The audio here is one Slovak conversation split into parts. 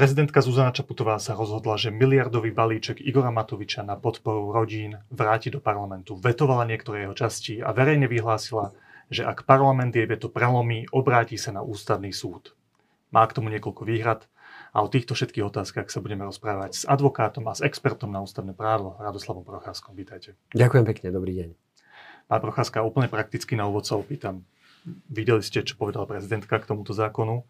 Prezidentka Zuzana Čaputová sa rozhodla, že miliardový balíček Igora Matoviča na podporu rodín vráti do parlamentu. Vetovala niektoré jeho časti a verejne vyhlásila, že ak parlament jej veto prelomí, obráti sa na ústavný súd. Má k tomu niekoľko výhrad a o týchto všetkých otázkach sa budeme rozprávať s advokátom a s expertom na ústavné právo Radoslavom Procházkom. Vítajte. Ďakujem pekne, dobrý deň. Pán Procházka, úplne prakticky na úvod sa opýtam. Videli ste, čo povedala prezidentka k tomuto zákonu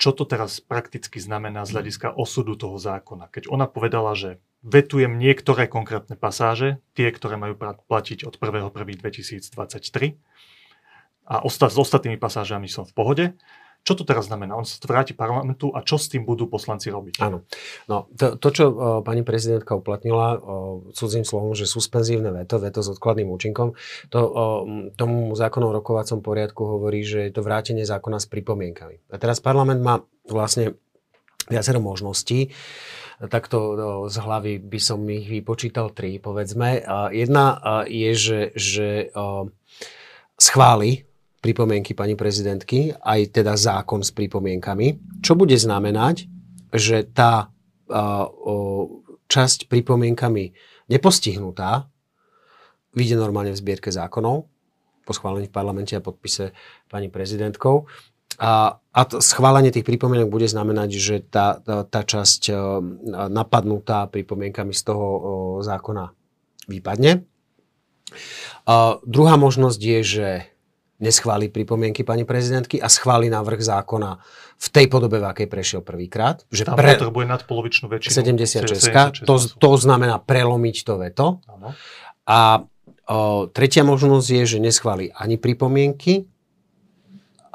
čo to teraz prakticky znamená z hľadiska osudu toho zákona. Keď ona povedala, že vetujem niektoré konkrétne pasáže, tie, ktoré majú platiť od 1.1.2023 a osta- s ostatnými pasážami som v pohode, čo to teraz znamená? On sa vráti parlamentu a čo s tým budú poslanci robiť? Áno. No, to, to čo o, pani prezidentka uplatnila o, cudzím slovom, že suspenzívne veto, veto s odkladným účinkom, to o, tomu zákonu o rokovacom poriadku hovorí, že je to vrátenie zákona s pripomienkami. A teraz parlament má vlastne viacero možností. Takto z hlavy by som ich vypočítal tri, povedzme. Jedna je, že, že schváli pripomienky pani prezidentky, aj teda zákon s pripomienkami, čo bude znamenať, že tá časť pripomienkami nepostihnutá vyjde normálne v zbierke zákonov po schválení v parlamente a podpise pani prezidentkou. A, a to schválenie tých pripomienok bude znamenať, že tá, tá, tá časť napadnutá pripomienkami z toho zákona vypadne. A druhá možnosť je, že neschváli pripomienky pani prezidentky a schváli návrh zákona v tej podobe, v akej prešiel prvýkrát. Že Tam pre... potrebuje nadpolovičnú väčšinu. 76. 76 to, to znamená prelomiť to veto. Ano. A o, tretia možnosť je, že neschváli ani pripomienky,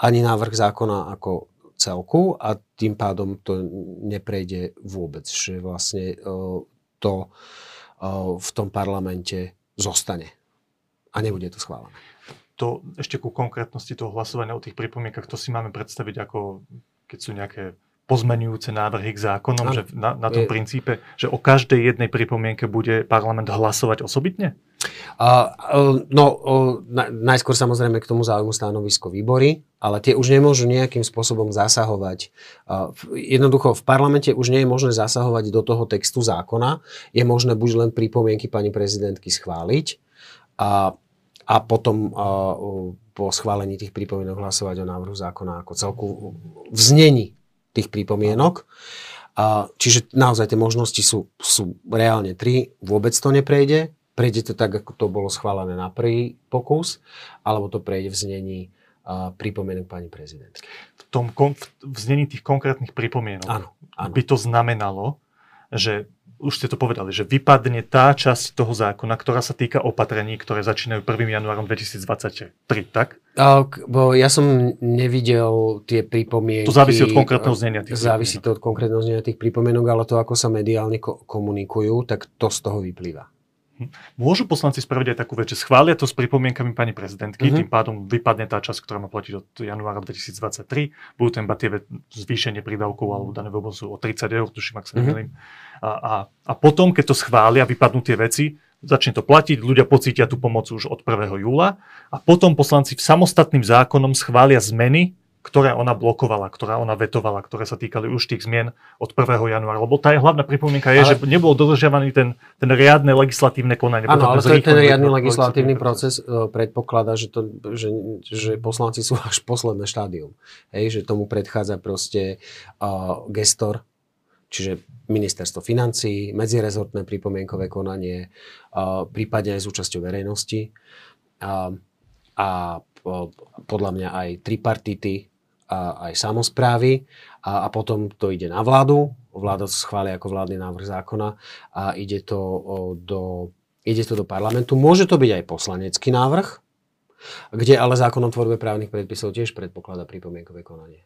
ani návrh zákona ako celku a tým pádom to neprejde vôbec. Že vlastne o, to o, v tom parlamente zostane a nebude to schválené to ešte ku konkrétnosti toho hlasovania o tých pripomienkach, to si máme predstaviť ako, keď sú nejaké pozmenujúce návrhy k zákonom, ano. že na, na tom je... princípe, že o každej jednej pripomienke bude parlament hlasovať osobitne? Uh, uh, no, uh, na, najskôr samozrejme k tomu záujmu stanovisko výbory, ale tie už nemôžu nejakým spôsobom zasahovať. Uh, jednoducho v parlamente už nie je možné zasahovať do toho textu zákona. Je možné buď len pripomienky pani prezidentky schváliť a a potom po schválení tých pripomienok hlasovať o návrhu zákona ako celku v znení tých pripomienok. Čiže naozaj tie možnosti sú, sú reálne tri. Vôbec to neprejde. Prejde to tak, ako to bolo schválené na prvý pokus, alebo to prejde v znení pripomienok pani prezidentky. V tom v znení tých konkrétnych pripomienok áno, áno. by to znamenalo, že už ste to povedali, že vypadne tá časť toho zákona, ktorá sa týka opatrení, ktoré začínajú 1. januárom 2023, tak? Bo ja som nevidel tie pripomienky. To závisí od konkrétneho znenia tých Závisí to od konkrétneho znenia tých pripomienok, ale to, ako sa mediálne ko- komunikujú, tak to z toho vyplýva. Môžu poslanci spraviť aj takú vec, že schvália to s pripomienkami pani prezidentky, mm-hmm. tým pádom vypadne tá časť, ktorá má platiť od januára 2023, budú tam iba tie zvýšenie prídavkov alebo dané bonusu o 30 eur, tuším, ak sa mm-hmm. A, a, a potom, keď to schvália, vypadnú tie veci, začne to platiť, ľudia pocítia tú pomoc už od 1. júla a potom poslanci v samostatným zákonom schvália zmeny, ktoré ona blokovala, ktorá ona vetovala, ktoré sa týkali už tých zmien od 1. januára. Lebo tá je hlavná pripomienka je, ale... že nebol dodržiavaný ten, ten riadne legislatívne konanie. Áno, ale je ten riadny legislatívny proces uh, predpokladá, že, to, že, že poslanci sú až posledné štádium. Hej, že tomu predchádza proste uh, gestor, čiže ministerstvo financí, medzirezortné pripomienkové konanie, uh, prípadne aj s účasťou verejnosti uh, a podľa mňa aj tripartity, aj samozprávy a, a potom to ide na vládu, vláda to schváli ako vládny návrh zákona a ide to, do, ide to do parlamentu. Môže to byť aj poslanecký návrh, kde ale zákon o tvorbe právnych predpisov tiež predpokladá pripomienkové konanie.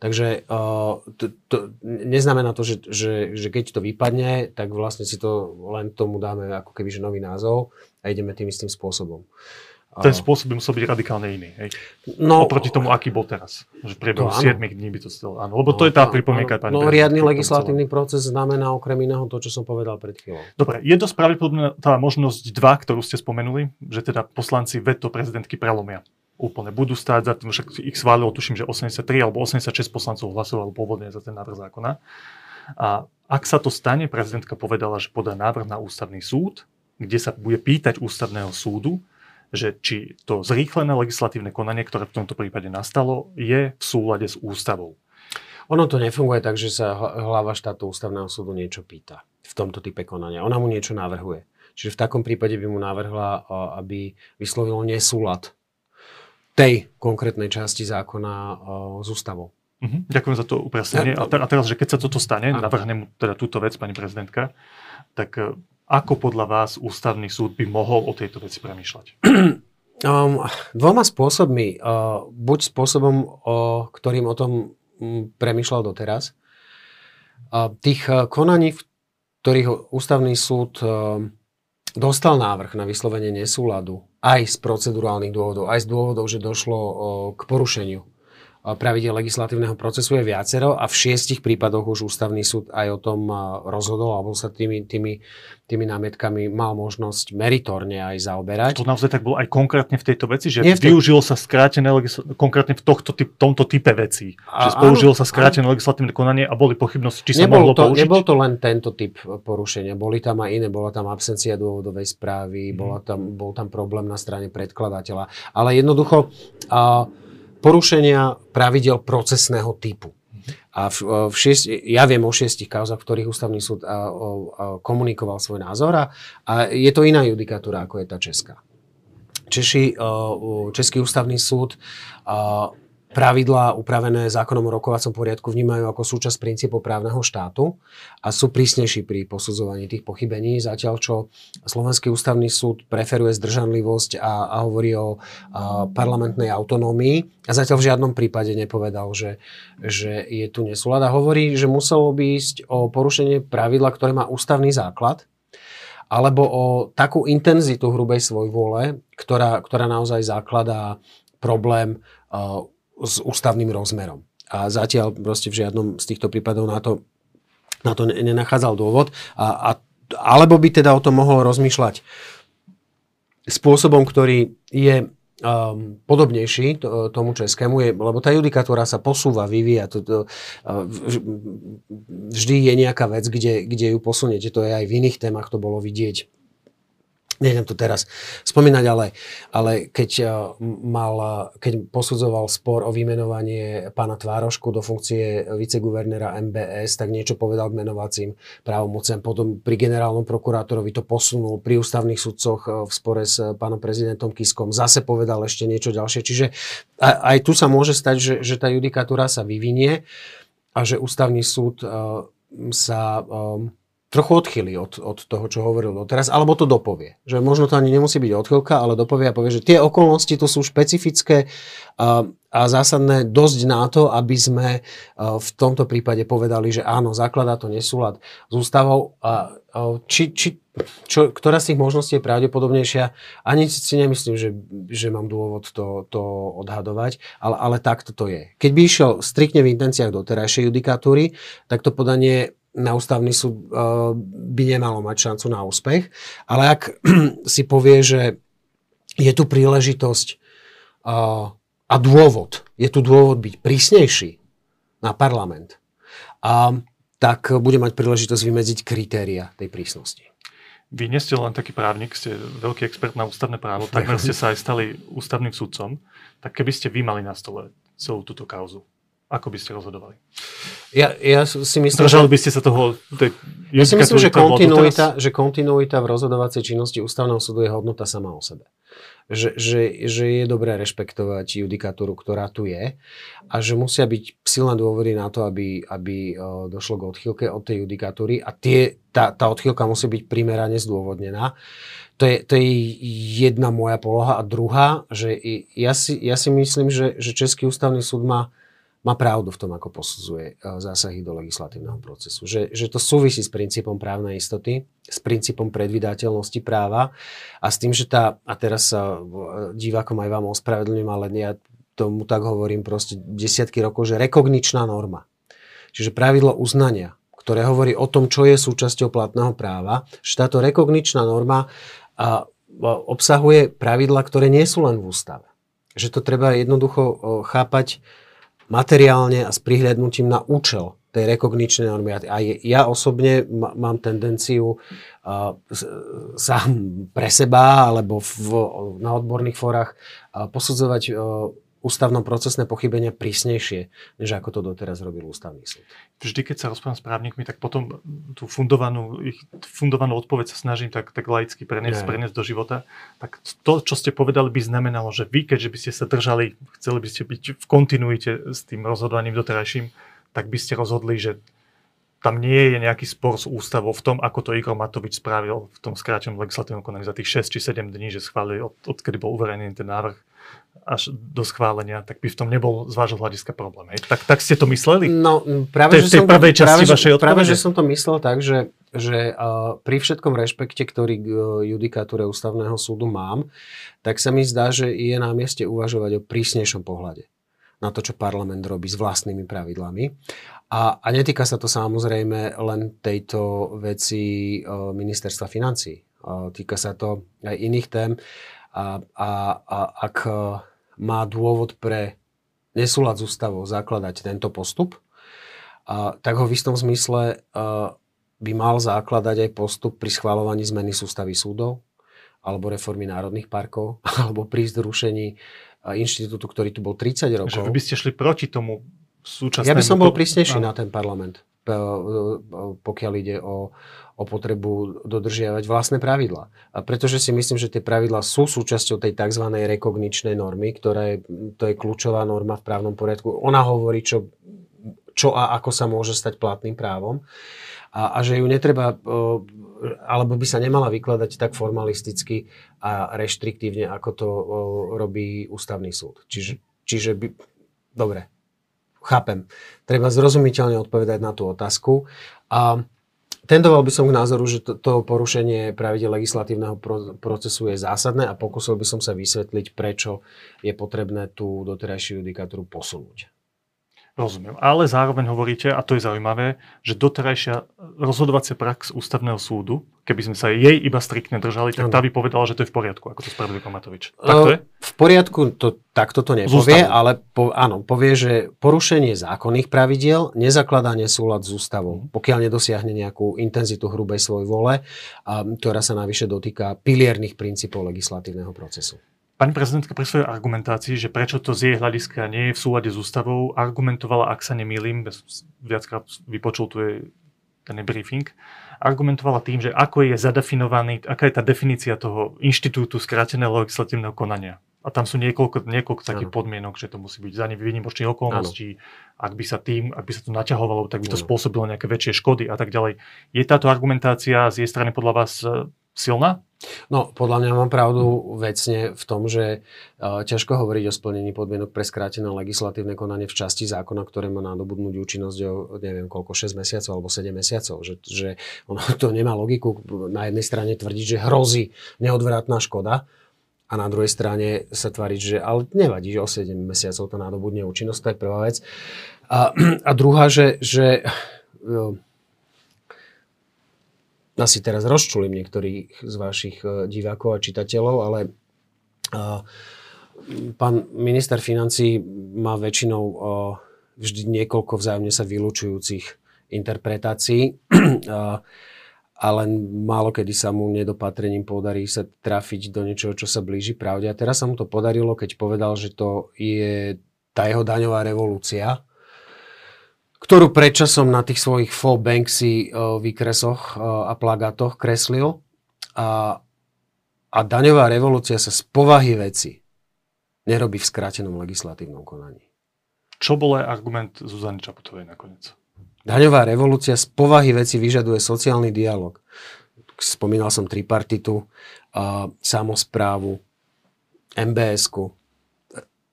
Takže uh, to, to neznamená to, že, že, že keď to vypadne, tak vlastne si to len tomu dáme ako keby že nový názov a ideme tým istým spôsobom ten spôsob by musel byť radikálne iný. Hej? No, Oproti tomu, aký bol teraz. Že priebehu 7 dní by to stalo. Áno, lebo no, to je tá pripomienka. No, no riadny legislatívny proces znamená okrem iného to, čo som povedal pred chvíľou. Dobre, je dosť pravdepodobná tá možnosť 2, ktorú ste spomenuli, že teda poslanci veto prezidentky prelomia. úplne budú stáť za tým, však ich schválilo, tuším, že 83 alebo 86 poslancov hlasovalo pôvodne za ten návrh zákona. A ak sa to stane, prezidentka povedala, že podá návrh na ústavný súd, kde sa bude pýtať ústavného súdu, že či to zrýchlené legislatívne konanie, ktoré v tomto prípade nastalo, je v súlade s ústavou. Ono to nefunguje tak, že sa hlava štátu ústavného súdu niečo pýta v tomto type konania. Ona mu niečo navrhuje. Čiže v takom prípade by mu navrhla, aby vyslovil nesúlad tej konkrétnej časti zákona s ústavou. Uh-huh. Ďakujem za to upresnenie. A, a teraz, že keď sa toto stane, navrhnem mu teda túto vec, pani prezidentka, tak ako podľa vás ústavný súd by mohol o tejto veci premýšľať? Um, dvoma spôsobmi. Uh, buď spôsobom, uh, ktorým o tom um, premýšľal doteraz. Uh, tých uh, konaní, v ktorých ústavný súd uh, dostal návrh na vyslovenie nesúladu aj z procedurálnych dôvodov, aj z dôvodov, že došlo uh, k porušeniu pravidel legislatívneho procesu je viacero a v šiestich prípadoch už ústavný súd aj o tom rozhodol alebo sa tými, tými, tými námietkami mal možnosť meritorne aj zaoberať. To naozaj tak bolo aj konkrétne v tejto veci, že tej... využilo sa skrátené legisl... konkrétne v tohto, typ, tomto type vecí. A, že použilo sa skrátené legislatívne konanie a boli pochybnosti, či sa mohlo to, použiť? Nebol to len tento typ porušenia, boli tam aj iné, bola tam absencia dôvodovej správy, hmm. bola tam, bol tam problém na strane predkladateľa. Ale jednoducho... Uh, porušenia pravidel procesného typu. A v, v šiest, ja viem o šiestich kauzach, v ktorých ústavný súd a, a, a komunikoval svoj názor a, a je to iná judikatúra, ako je tá česká. Češi, Český ústavný súd pravidlá upravené zákonom o rokovacom poriadku vnímajú ako súčasť princípov právneho štátu a sú prísnejší pri posudzovaní tých pochybení, zatiaľ čo Slovenský ústavný súd preferuje zdržanlivosť a, a hovorí o a parlamentnej autonómii. A zatiaľ v žiadnom prípade nepovedal, že, že je tu nesúlad a hovorí, že muselo by ísť o porušenie pravidla, ktoré má ústavný základ, alebo o takú intenzitu hrubej svojvôle, ktorá, ktorá naozaj zakladá problém uh, s ústavným rozmerom. A zatiaľ proste v žiadnom z týchto prípadov na to, na to nenachádzal dôvod. A, a, alebo by teda o tom mohol rozmýšľať spôsobom, ktorý je um, podobnejší to, tomu českému, je, lebo tá judikatúra sa posúva, vyvíja. To, to, vždy je nejaká vec, kde, kde ju posuniete. To je aj v iných témach, to bolo vidieť Nejdem to teraz spomínať, ale, ale keď, eh, mal, keď posudzoval spor o vymenovanie pána Tvárošku do funkcie viceguvernéra MBS, tak niečo povedal k menovacím právomociam. Potom pri generálnom prokurátorovi to posunul, pri ústavných sudcoch eh, v spore s pánom prezidentom Kiskom zase povedal ešte niečo ďalšie. Čiže aj tu sa môže stať, že, že tá judikatúra sa vyvinie a že ústavný súd sa... Trochu odchýli od, od toho, čo hovoril doteraz, alebo to dopovie. Že možno to ani nemusí byť odchylka, ale dopovie a povie, že tie okolnosti tu sú špecifické a, a zásadné dosť na to, aby sme v tomto prípade povedali, že áno, zakladá to nesúlad s ústavou. A, a či, či, čo, ktorá z tých možností je pravdepodobnejšia, ani si nemyslím, že, že mám dôvod to, to odhadovať, ale, ale takto to je. Keď by išiel striktne v intenciách doterajšej judikatúry, tak to podanie na ústavný súd uh, by nemalo mať šancu na úspech. Ale ak si povie, že je tu príležitosť uh, a dôvod, je tu dôvod byť prísnejší na parlament, uh, tak bude mať príležitosť vymedziť kritéria tej prísnosti. Vy nie ste len taký právnik, ste veľký expert na ústavné právo, takmer ste sa aj stali ústavným sudcom. Tak keby ste vy mali na stole celú túto kauzu, ako by ste rozhodovali? Ja, ja si myslím, Zdržali by ste sa toho... Tej, ja si myslím, že kontinuita, že kontinuita v rozhodovacej činnosti ústavného súdu je hodnota sama o sebe. Že, že, že je dobré rešpektovať judikatúru, ktorá tu je a že musia byť silné dôvody na to, aby, aby došlo k odchýlke od tej judikatúry a tie, tá, tá odchýlka musí byť primerane zdôvodnená. To je, to je jedna moja poloha. A druhá, že ja si, ja si myslím, že, že Český ústavný súd má má pravdu v tom, ako posudzuje e, zásahy do legislatívneho procesu. Že, že to súvisí s princípom právnej istoty, s princípom predvydateľnosti práva a s tým, že tá, a teraz sa e, divákom aj vám ospravedlňujem, ale ja tomu tak hovorím proste desiatky rokov, že rekogničná norma. Čiže pravidlo uznania, ktoré hovorí o tom, čo je súčasťou platného práva, že táto rekogničná norma a, obsahuje pravidla, ktoré nie sú len v ústave že to treba jednoducho chápať materiálne a s prihľadnutím na účel tej rekogničnej normy. A ja osobne mám tendenciu uh, sám pre seba alebo v, na odborných fórach uh, posudzovať uh, ústavnom procesné pochybenia prísnejšie, než ako to doteraz robil ústavný súd. Vždy, keď sa rozprávam s právnikmi, tak potom tú fundovanú, ich fundovanú odpoveď sa snažím tak, tak laicky preniesť, preniesť do života. Tak to, čo ste povedali, by znamenalo, že vy, keďže by ste sa držali, chceli by ste byť v kontinuite s tým rozhodovaním doterajším, tak by ste rozhodli, že tam nie je nejaký spor s ústavou v tom, ako to Igor Matovič spravil v tom skrátenom legislatívnom konaní za tých 6 či 7 dní, že schválili, od, odkedy bol uverejnený ten návrh až do schválenia, tak by v tom nebol z vášho hľadiska problém. Hej? Tak, tak ste to mysleli? No, práve, že, som, práve, že, práve že som to myslel tak, že, že uh, pri všetkom rešpekte, ktorý k uh, judikatúre ústavného súdu mám, tak sa mi zdá, že je na mieste uvažovať o prísnejšom pohľade na to, čo parlament robí s vlastnými pravidlami. A, a netýka sa to samozrejme len tejto veci uh, ministerstva financí. Uh, týka sa to aj iných tém. A, a, a ak má dôvod pre nesúlad s ústavou zakladať tento postup, a, tak ho v istom zmysle a, by mal zakladať aj postup pri schváľovaní zmeny sústavy súdov alebo reformy národných parkov, alebo pri zrušení inštitútu, ktorý tu bol 30 rokov. Že vy by ste šli proti tomu súčasnému... Ja by som bol prísnejší na ten parlament, pokiaľ ide o, o potrebu dodržiavať vlastné pravidlá. A pretože si myslím, že tie pravidlá sú súčasťou tej tzv. rekogničnej normy, ktorá je, to je kľúčová norma v právnom poriadku. Ona hovorí, čo, čo a ako sa môže stať platným právom. A, a že ju netreba, alebo by sa nemala vykladať tak formalisticky a reštriktívne, ako to robí ústavný súd. Čiže, čiže by, dobre, chápem. Treba zrozumiteľne odpovedať na tú otázku. A Tendoval by som k názoru, že to, to porušenie pravidel legislatívneho pro, procesu je zásadné a pokusil by som sa vysvetliť, prečo je potrebné tú doterajšiu judikatúru posunúť. Rozumiem. Ale zároveň hovoríte, a to je zaujímavé, že doterajšia rozhodovacia prax ústavného súdu, keby sme sa jej iba striktne držali, tak tá by povedala, že to je v poriadku, ako to spravil Komatovič. Tak to je? V poriadku to takto to nepovie, ale po, áno, povie, že porušenie zákonných pravidiel nezakladá nesúlad s ústavou, pokiaľ nedosiahne nejakú intenzitu hrubej svoj vole, a, ktorá sa navyše dotýka pilierných princípov legislatívneho procesu. Pani prezidentka pri svojej argumentácii, že prečo to z jej hľadiska nie je v súlade s ústavou, argumentovala, ak sa nemýlim, viackrát vypočul tu je ten briefing, argumentovala tým, že ako je zadefinovaný, aká je tá definícia toho inštitútu skráteného legislatívneho konania. A tam sú niekoľko, niekoľko takých podmienok, že to musí byť za nevýnimočných okolností. Ak by sa tým, ak by sa to naťahovalo, tak by to ano. spôsobilo nejaké väčšie škody a tak ďalej. Je táto argumentácia z jej strany podľa vás e, silná? No, podľa mňa mám pravdu vecne v tom, že uh, ťažko hovoriť o splnení podmienok pre skrátené legislatívne konanie v časti zákona, ktoré má nadobudnúť účinnosť o neviem koľko, 6 mesiacov alebo 7 mesiacov. Že, že ono to nemá logiku na jednej strane tvrdiť, že hrozí neodvratná škoda a na druhej strane sa tvariť, že ale nevadí, že o 7 mesiacov to nadobudne účinnosť, to je prvá vec. A, a druhá, že, že uh, asi teraz rozčulím niektorých z vašich e, divákov a čitateľov, ale e, pán minister financí má väčšinou e, vždy niekoľko vzájomne sa vylúčujúcich interpretácií a len málo kedy sa mu nedopatrením podarí sa trafiť do niečoho, čo sa blíži pravde. A teraz sa mu to podarilo, keď povedal, že to je tá jeho daňová revolúcia, ktorú predčasom na tých svojich faux Banksy uh, výkresoch uh, a plagátoch kreslil. A, a daňová revolúcia sa z povahy veci nerobí v skrátenom legislatívnom konaní. Čo bol aj argument Zuzany Čaputovej nakoniec? Daňová revolúcia z povahy veci vyžaduje sociálny dialog. Spomínal som tripartitu, uh, samozprávu, MBS-ku,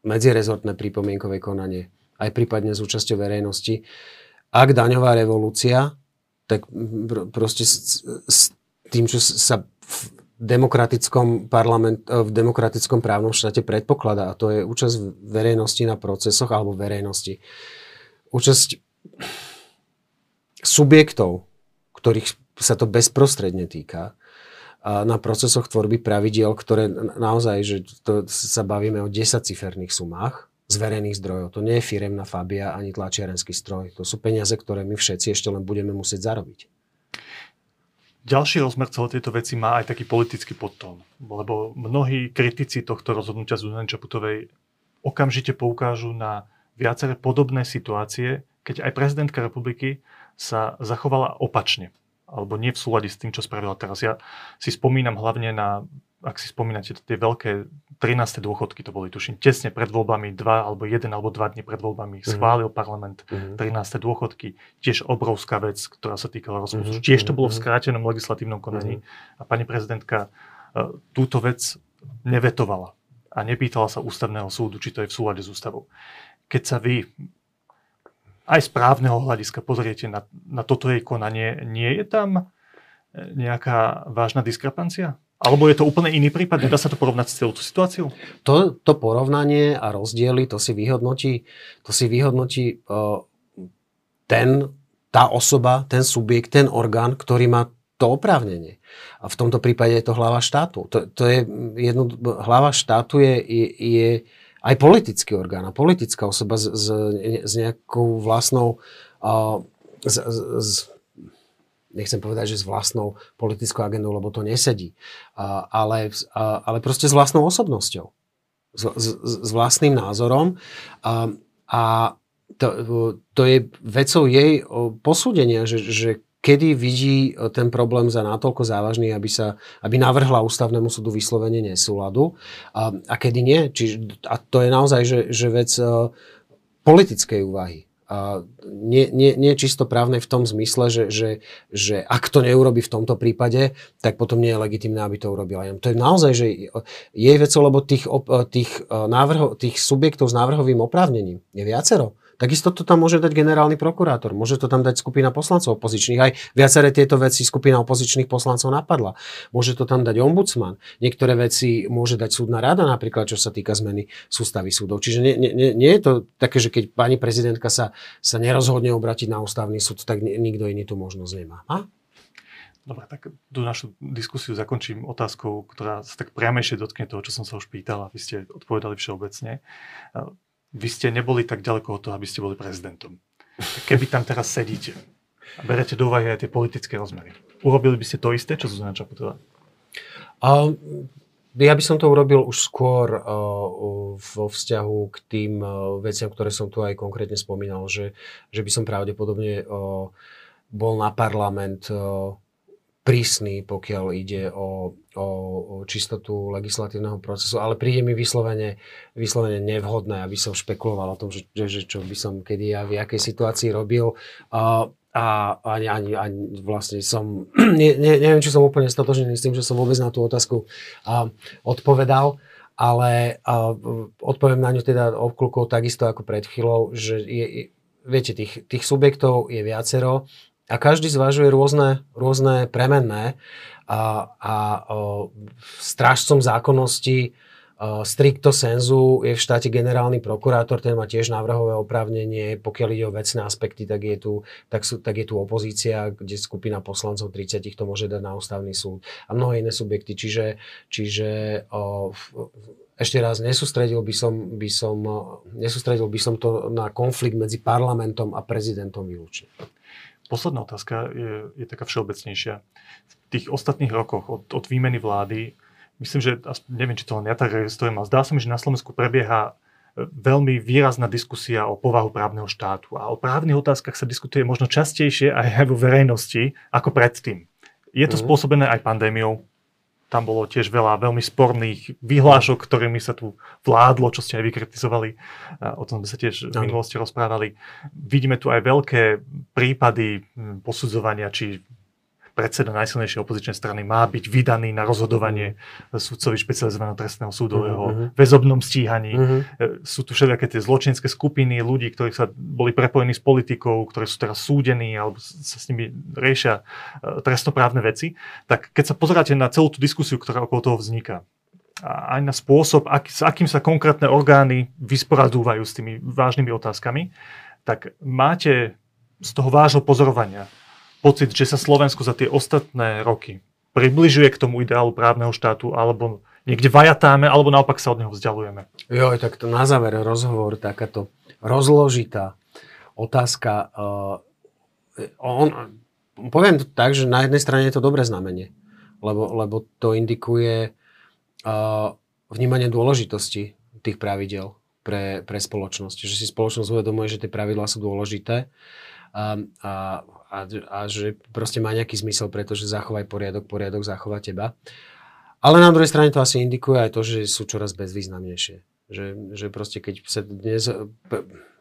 medzirezortné pripomienkové konanie aj prípadne s účasťou verejnosti. Ak daňová revolúcia, tak proste s, s tým, čo sa v demokratickom, parlament, v demokratickom právnom štáte predpokladá, a to je účasť verejnosti na procesoch alebo verejnosti. Účasť subjektov, ktorých sa to bezprostredne týka, na procesoch tvorby pravidiel, ktoré naozaj, že to sa bavíme o desať-ciferných sumách z verejných zdrojov. To nie je firemná Fabia ani tlačiarenský stroj. To sú peniaze, ktoré my všetci ešte len budeme musieť zarobiť. Ďalší rozmer celej tejto veci má aj taký politický podtón, lebo mnohí kritici tohto rozhodnutia Zuzany Čaputovej okamžite poukážu na viaceré podobné situácie, keď aj prezidentka republiky sa zachovala opačne alebo nie v súlade s tým, čo spravila teraz. Ja si spomínam hlavne na, ak si spomínate, tie veľké 13. dôchodky to boli, tuším, tesne pred voľbami, dva alebo jeden alebo dva dni pred voľbami, mm. schválil parlament mm. 13. dôchodky, tiež obrovská vec, ktorá sa týkala rozpočtu. Mm. Tiež to bolo v mhm. skrátenom legislatívnom konaní mm. a pani prezidentka uh, túto vec nevetovala a nepýtala sa ústavného súdu, či to je v súlade s ústavou. Keď sa vy aj z právneho hľadiska pozriete na, na toto jej konanie, nie je tam e, nejaká vážna diskrepancia? Alebo je to úplne iný prípad? Nedá sa to porovnať s celou situáciou? To, to porovnanie a rozdiely, to si vyhodnotí, to si vyhodnotí uh, ten, tá osoba, ten subjekt, ten orgán, ktorý má to oprávnenie. A v tomto prípade je to hlava štátu. To, to je jedno, hlava štátu je, je, je aj politický orgán a politická osoba s, s, s nejakou vlastnou uh, s, s, nechcem povedať, že s vlastnou politickou agendou, lebo to nesedí, ale, ale proste s vlastnou osobnosťou, s, s, s vlastným názorom uh, a to, to je vecou jej posúdenia, že, že kedy vidí ten problém za natoľko závažný, aby, sa, aby navrhla ústavnému súdu vyslovene nesúladu a, a kedy nie. Čiže, a to je naozaj že, že vec politickej úvahy. A nie, nie, nie čisto právne v tom zmysle, že, že, že ak to neurobi v tomto prípade, tak potom nie je legitimné, aby to urobila. To je naozaj, že jej vecou, lebo tých, tých, e, návrho, tých subjektov s návrhovým oprávnením je viacero. Takisto to tam môže dať generálny prokurátor, môže to tam dať skupina poslancov opozičných. Aj viaceré tieto veci skupina opozičných poslancov napadla. Môže to tam dať ombudsman. Niektoré veci môže dať súdna rada, napríklad čo sa týka zmeny sústavy súdov. Čiže nie, nie, nie je to také, že keď pani prezidentka sa, sa nerozhodne obratiť na ústavný súd, tak nikto iný tú možnosť nemá. A? Dobre, tak tú našu diskusiu zakončím otázkou, ktorá sa tak priamejšie dotkne toho, čo som sa už pýtal a vy ste odpovedali všeobecne vy ste neboli tak ďaleko od toho, aby ste boli prezidentom. Keby tam teraz sedíte a berete do úvahy aj tie politické rozmery, urobili by ste to isté, čo Zuzana Čaputová? Ja by som to urobil už skôr vo vzťahu k tým veciam, ktoré som tu aj konkrétne spomínal, že, že by som pravdepodobne bol na parlament prísny, pokiaľ ide o, o, čistotu legislatívneho procesu, ale príde mi vyslovene, vyslovene nevhodné, aby som špekuloval o tom, že, že čo by som kedy ja v jakej situácii robil. A, a ani, ani, ani vlastne som, ne, ne, neviem, či som úplne stotožený s tým, že som vôbec na tú otázku a, odpovedal, ale a, odpoviem na ňu teda obklukov takisto ako pred chvíľou, že je, viete, tých, tých subjektov je viacero a každý zvažuje rôzne, rôzne premenné a, a strážcom zákonnosti stricto senzu je v štáte generálny prokurátor, ten má tiež návrhové oprávnenie, pokiaľ ide o vecné aspekty, tak je tu, tak sú, tak je tu opozícia, kde skupina poslancov 30 to môže dať na ústavný súd a mnohé iné subjekty. Čiže, čiže o, ešte raz, nesústredil by som, by som, nesústredil by som to na konflikt medzi parlamentom a prezidentom výlučne. Posledná otázka je, je taká všeobecnejšia. V tých ostatných rokoch od, od výmeny vlády, myslím, že neviem, či to len ja tak registrujem, ale zdá sa mi, že na Slovensku prebieha e, veľmi výrazná diskusia o povahu právneho štátu. A o právnych otázkach sa diskutuje možno častejšie aj vo verejnosti ako predtým. Je to mm. spôsobené aj pandémiou, tam bolo tiež veľa veľmi sporných vyhlášok, ktorými sa tu vládlo, čo ste aj vykritizovali. O tom sme sa tiež v minulosti rozprávali. Vidíme tu aj veľké prípady posudzovania, či predseda najsilnejšej opozičnej strany má byť vydaný na rozhodovanie sudcovi špecializovaného trestného súdu o jeho uh-huh. väzobnom stíhaní. Uh-huh. Sú tu všetky tie zločinské skupiny ľudí, ktorí sa boli prepojení s politikou, ktorí sú teraz súdení alebo sa s nimi riešia e, trestnoprávne veci. Tak keď sa pozeráte na celú tú diskusiu, ktorá okolo toho vzniká, a aj na spôsob, aký, s akým sa konkrétne orgány vysporadúvajú s tými vážnymi otázkami, tak máte z toho vášho pozorovania pocit, že sa Slovensko za tie ostatné roky približuje k tomu ideálu právneho štátu, alebo niekde vajatáme, alebo naopak sa od neho vzdialujeme. Jo, tak to na záver rozhovor, takáto rozložitá otázka. Uh, on, poviem to tak, že na jednej strane je to dobré znamenie, lebo, lebo to indikuje uh, vnímanie dôležitosti tých pravidel pre, pre spoločnosť. Že si spoločnosť uvedomuje, že tie pravidlá sú dôležité a, a, a, a že proste má nejaký zmysel, pretože zachovaj poriadok, poriadok zachová teba. Ale na druhej strane to asi indikuje aj to, že sú čoraz bezvýznamnejšie. Že, že proste keď sa dnes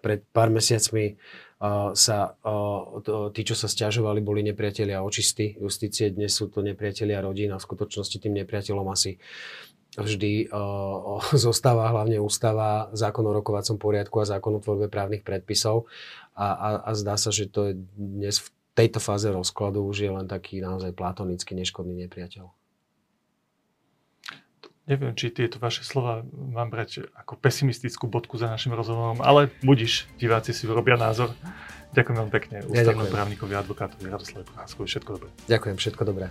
pred pár mesiacmi uh, sa uh, tí, čo sa stiažovali, boli nepriatelia očisty justície, dnes sú to nepriatelia rodín a v skutočnosti tým nepriateľom asi vždy uh, zostáva hlavne ústava, zákon o rokovacom poriadku a zákon o tvorbe právnych predpisov a, a, a zdá sa, že to je dnes v tejto fáze rozkladu už je len taký naozaj platonický neškodný nepriateľ. Neviem, či tieto vaše slova mám brať ako pesimistickú bodku za našim rozhovorom, ale budiš, diváci si urobia názor. Ďakujem veľmi pekne ústavnom ja právnikovi advokátovi Radoslavu Procházkovi. Všetko dobré. Ďakujem, všetko dobré.